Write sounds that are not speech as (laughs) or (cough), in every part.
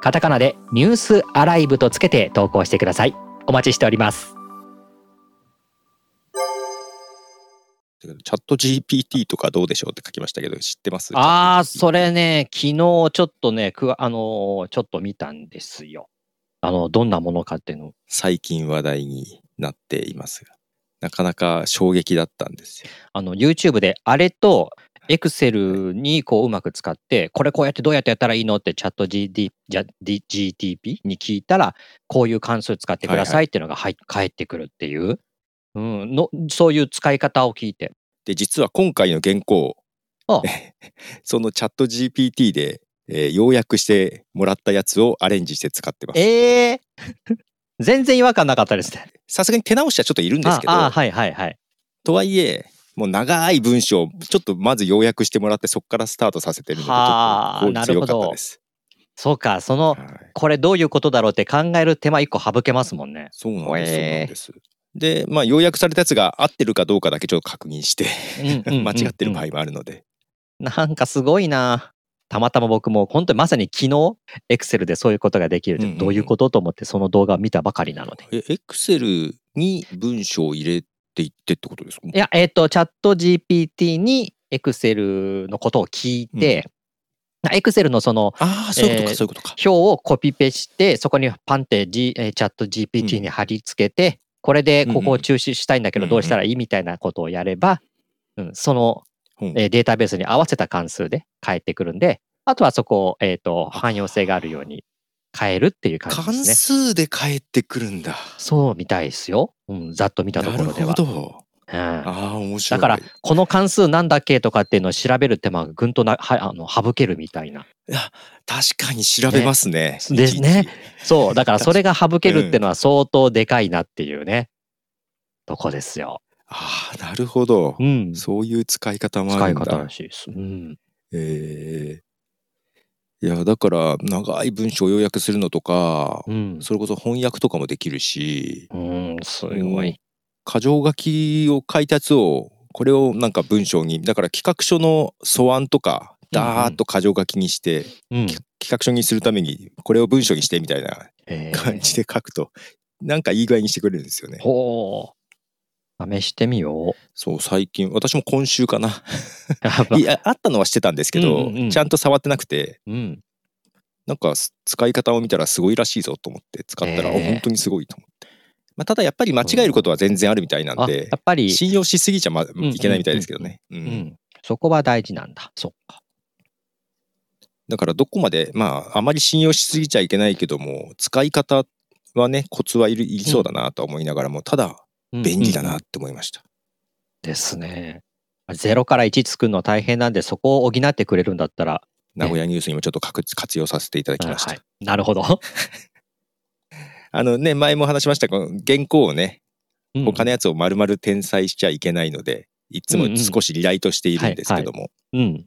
カタカナでニュースアライブとつけて投稿してくださいお待ちしておりますチャット GPT とかどうでしょうって書きましたけど、知ってます？ああ、それね、昨日ちょっとね、くあのちょっと見たんですよ。あの、どんなものかっていうの。最近話題になっていますが、なかなか衝撃だったんですよ。あの、YouTube であれと、エクセルにこううまく使って、これこうやってどうやってやったらいいの？ってチャット GD GTP に聞いたら、こういう関数使ってくださいっていうのがはい返ってくるっていう、うん、の、そういう使い方を聞いて。で、実は今回の原稿、あ (laughs) そのチャット GPT で、えー要約してもらったやつをアレンジして使ってます。ええ (laughs) 全然違和感なかったですね。さすがに手直しはちょっといるんですけど、ああ、はいはいはい。とはいえ、もう長い文章をちょっとまず要約してもらってそこからスタートさせてるのでちょはあっと効率良かったです。そうか、その、はいこれどういうことだろうって考える手間一個省けますもんね。そうなんです。えなんです。で、まあ要約されたやつが合ってるかどうかだけちょっと確認して間違ってる場うん合もあるので。なんかすごいな。たまたま僕も本当にまさに昨日、エクセルでそういうことができるってどういうことと思ってその動画を見たばかりなので。え、エクセルに文章を入れていってってことですか？いや、えっ、と、チャット GPT にエクセルのことを聞いて、エクセルのそのああ、そういうことか、えーそういうことか。表をコピペして、そこにパンって G、えーチャット GPT に貼り付けて、これでここを中止したいんだけどうんうんどうしたらいいみたいなことをやれば、うん、その、うん。えーデータベースに合わせた関数で返ってくるんで、あとはそこを、えっ、と、汎用性があるように変えるっていう感じ関ですね。数で返ってくるんだ。そうみたいですよ。うん、ざっと見たとなるころでは。ほど。うんああ、面白い。だから、この関数なんだっけとかっていうのを調べる手間がぐんとなはあの省けるみたいな。いや、確かに調べますね。ねですね。そう、だから (laughs) それが省けるっていうのは相当でかいなっていうね、とこですよ。ああ、なるほどう。ん。そういう使い方もあるんだ。使い方らしいです。うん。ええいや、だから、長い文章を要約するのとか、うん。それこそ翻訳とかもできるし、うん、すごうんい。箇条書きを書いたやつを、これをなんか文章に、だから企画書の素案とか、ダーッと箇条書きにして、うん。企画書にするために、これを文章にしてみたいなえー感じで書くと、なんかいい具合にしてくれるんですよね。ほう。試してみよそう、最近、私も今週かな。う。いや、あったのはしてたんですけど、うんうんうんちゃんと触ってなくて、うん。なんかす使い方を見たらすごいらしいぞと思って使ったら、えーあ本当にすごいと思って。まあ、ただやっぱり間違えることは全然あるみたいなんあ、でや、っぱり、信用しすぎちゃまんいけないみたいですけどね。ううんん。そこは大事なんだ。そっか。だからどこまで、まあ、あまり信用しすぎちゃいけないけども、使い方はね、コツはいるいりそうだなとは思いながらも、ただうん便利だうんうなんって思いました。ですね。0から1作るの大変なんで、そこを補ってくれるんだったら、名古屋ニュースにもちょっと活活用させていただきました。はい。なるほど。(laughs) あのね、前も話しましたが、原稿をね、うん他のやつを丸々転載しちゃいけないので、いつも少しリライトしているんですけども、うん。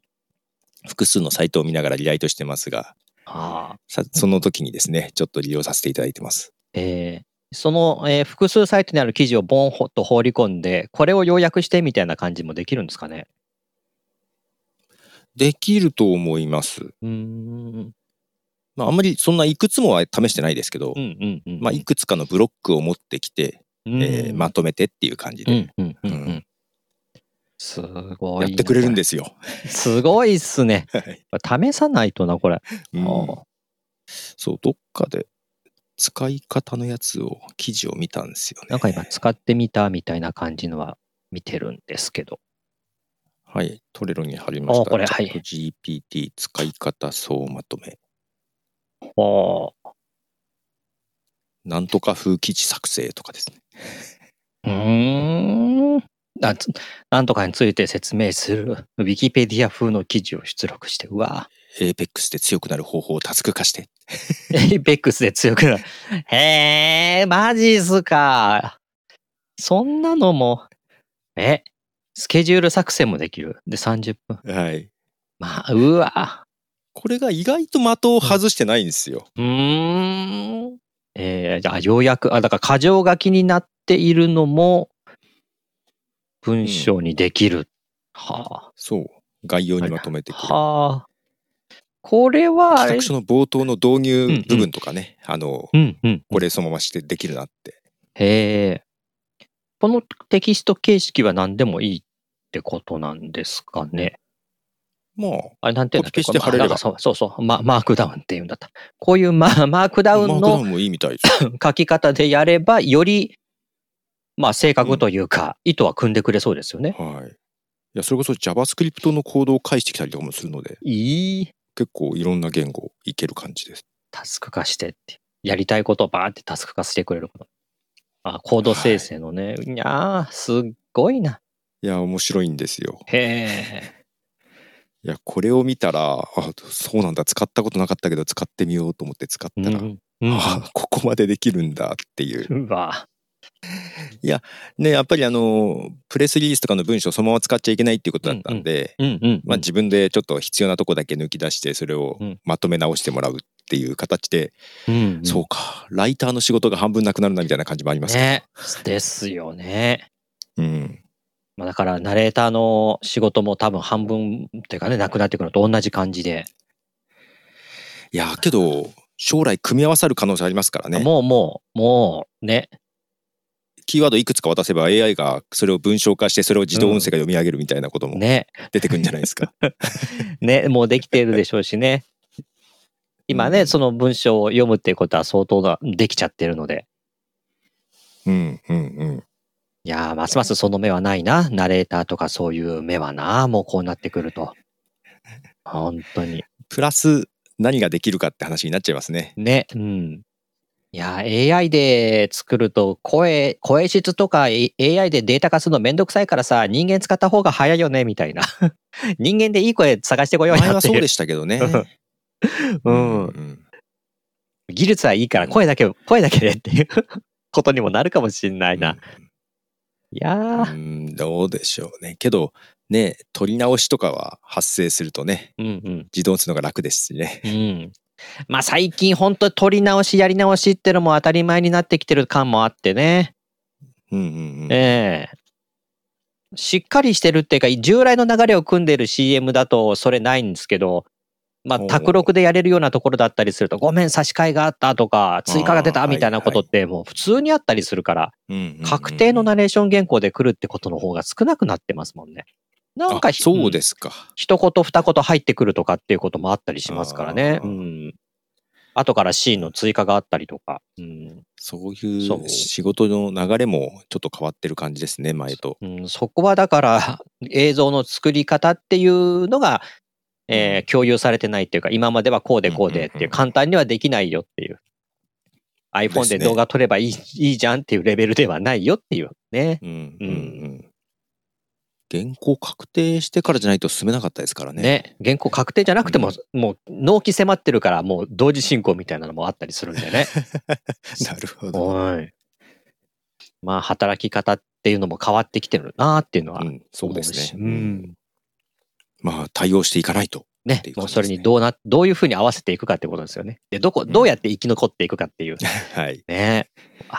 複数のサイトを見ながらリライトしてますが、ああ。さその時にですね、ちょっと利用させていただいてます。えーその、えー複数サイトにある記事をボンホと放り込んで、これを要約してみたいな感じもできるんですかね？できると思います。うーん。まあ、あんまりそんないくつもは試してないですけど。まあ、いくつかのブロックを持ってきて、うん、えーまとめてっていう感じですごい。やってくれるんですよ。すごいっすね。(laughs) はい試さないとな、これ。うんあそう、どっかで使い方のやつを、記事を見たんですよね。なんか今使ってみたみたいな感じのは見てるんですけど。はい、トレロに貼りました。あこれはい GPT 使い方総まとめ。おなんとか風記事作成とかですね。うーん。ななんとかについて説明するウィキペディア風の記事を出力して、うわApex で強くなる方法をタスク化して。 Apex で強くなる。へえ、マジっすか。そんなのも、え、スケジュール作成もできる。で、30分。はい。まあ、うわ。これが意外と的を外してないんですよ。うーん。えー、じゃあ、ようやく、あ、だから、箇条書きになっているのも、文章にできる。はそう。概要にまとめてくる。はあ。これは、あれ企画書の冒頭の導入部分とかね、あの、うんうん。これそのまましてできるなって。へえ。このテキスト形式は何でもいいってことなんですかね。まあ、あれなんていうんだっけ？して貼れれそうそうそう、ママークダウンっていうんだった。こういうママークダウンの。(laughs) 書き方でやれば、より、まあ正確というか、意図は組んでくれそうですよね。はい。いや、それこそ JavaScript のコードを返してきたりとかもするので、いい結構いろんな言語いける感じです。タスク化してって。やりたいことをバーってタスク化してくれること。あ、コード生成のね。い、やー、すっごいな。いや、面白いんですよ。へえ。いや、これを見たら、あ、そうなんだ、使ったことなかったけど使ってみようと思って使ったら、うん。うんあ、ここまでできるんだっていう。うわ。ね、やっぱりあの、プレスリリースとかの文章をそのまま使っちゃいけないっていうことだったんで。まあ自分でちょっと必要なとこだけ抜き出して、それをうんまとめ直してもらうっていう形で、うんうんそうか、ライターの仕事が半分なくなるなみたいな感じもありますね。ですよね。うん。まあ、だから、ナレーターの仕事も多分半分っていうかね、なくなってくるのと同じ感じで。いや、けど、将来組み合わさる可能性ありますからね。もうもう、もう、ね。キーワードいくつか渡せば AI がそれを文章化してそれを自動音声が読み上げるみたいなこともね。出てくるんじゃないですか。(laughs) ね、もうできてるでしょうしね。今ね、うんその文章を読むっていうことは相当な、できちゃってるので。うんうんうん。いやー、ますますその目はないな。ナレーターとかそういう目はな。もうこうなってくると。本当に。プラス何ができるかって話になっちゃいますね。ね。うん。いやー、AI で作ると声、声質とか AI でデータ化するのめんどくさいからさ、人間使った方が早いよね、みたいな。(laughs) 人間でいい声探してこようよ前はそうでしたけどね。うんうん技術はいいから声だけ、声だけでっていうことにもなるかもしんないな。いやー、うんどうでしょうね。けど、ね、取り直しとかは発生するとね、うんうん。自動するのが楽ですしね。うん。まあ最近本当取り直しやり直しってのも当たり前になってきてる感もあってね。うんうんうん。ええしっかりしてるっていうか、従来の流れを組んでる CM だとそれないんですけど、まあ、卓録でやれるようなところだったりすると、ごめん、差し替えがあったとか、追加が出たみたいなことってもう普通にあったりするから、確定のナレーション原稿で来るってことの方が少なくなってますもんね。なんかあそうす。ですか。一言二言入ってくるとかっていうこともあったりしますからね。うん。後からシーンの追加があったりとか。うん。そういう仕事の流れもちょっと変わってる感じですね、前と。うん、そこはだから (laughs) 映像の作り方っていうのが、えーうん共有されてないっていうか今まではこうでこうでってうんうんうんいう簡単にはできないよっていう iPhone で動画撮ればいい,、いいじゃんっていうレベルではないよっていうね。うんうんううん。原稿確定してからじゃないと進めなかったですからね。ね原稿確定じゃなくても、うんもう納期迫ってるからもう同時進行みたいなのもあったりするんでね。(laughs) なるほど。まあ働き方っていうのも変わってきてるなっていうのはうん、そう。ですね。ううんんまあ、対応していかないと。ねっていう、感もうそれにどうな、どういうふうに合わせていくかってことですよね。で、どこ、んどうやって生き残っていくかっていう。(laughs) はい。ね。あ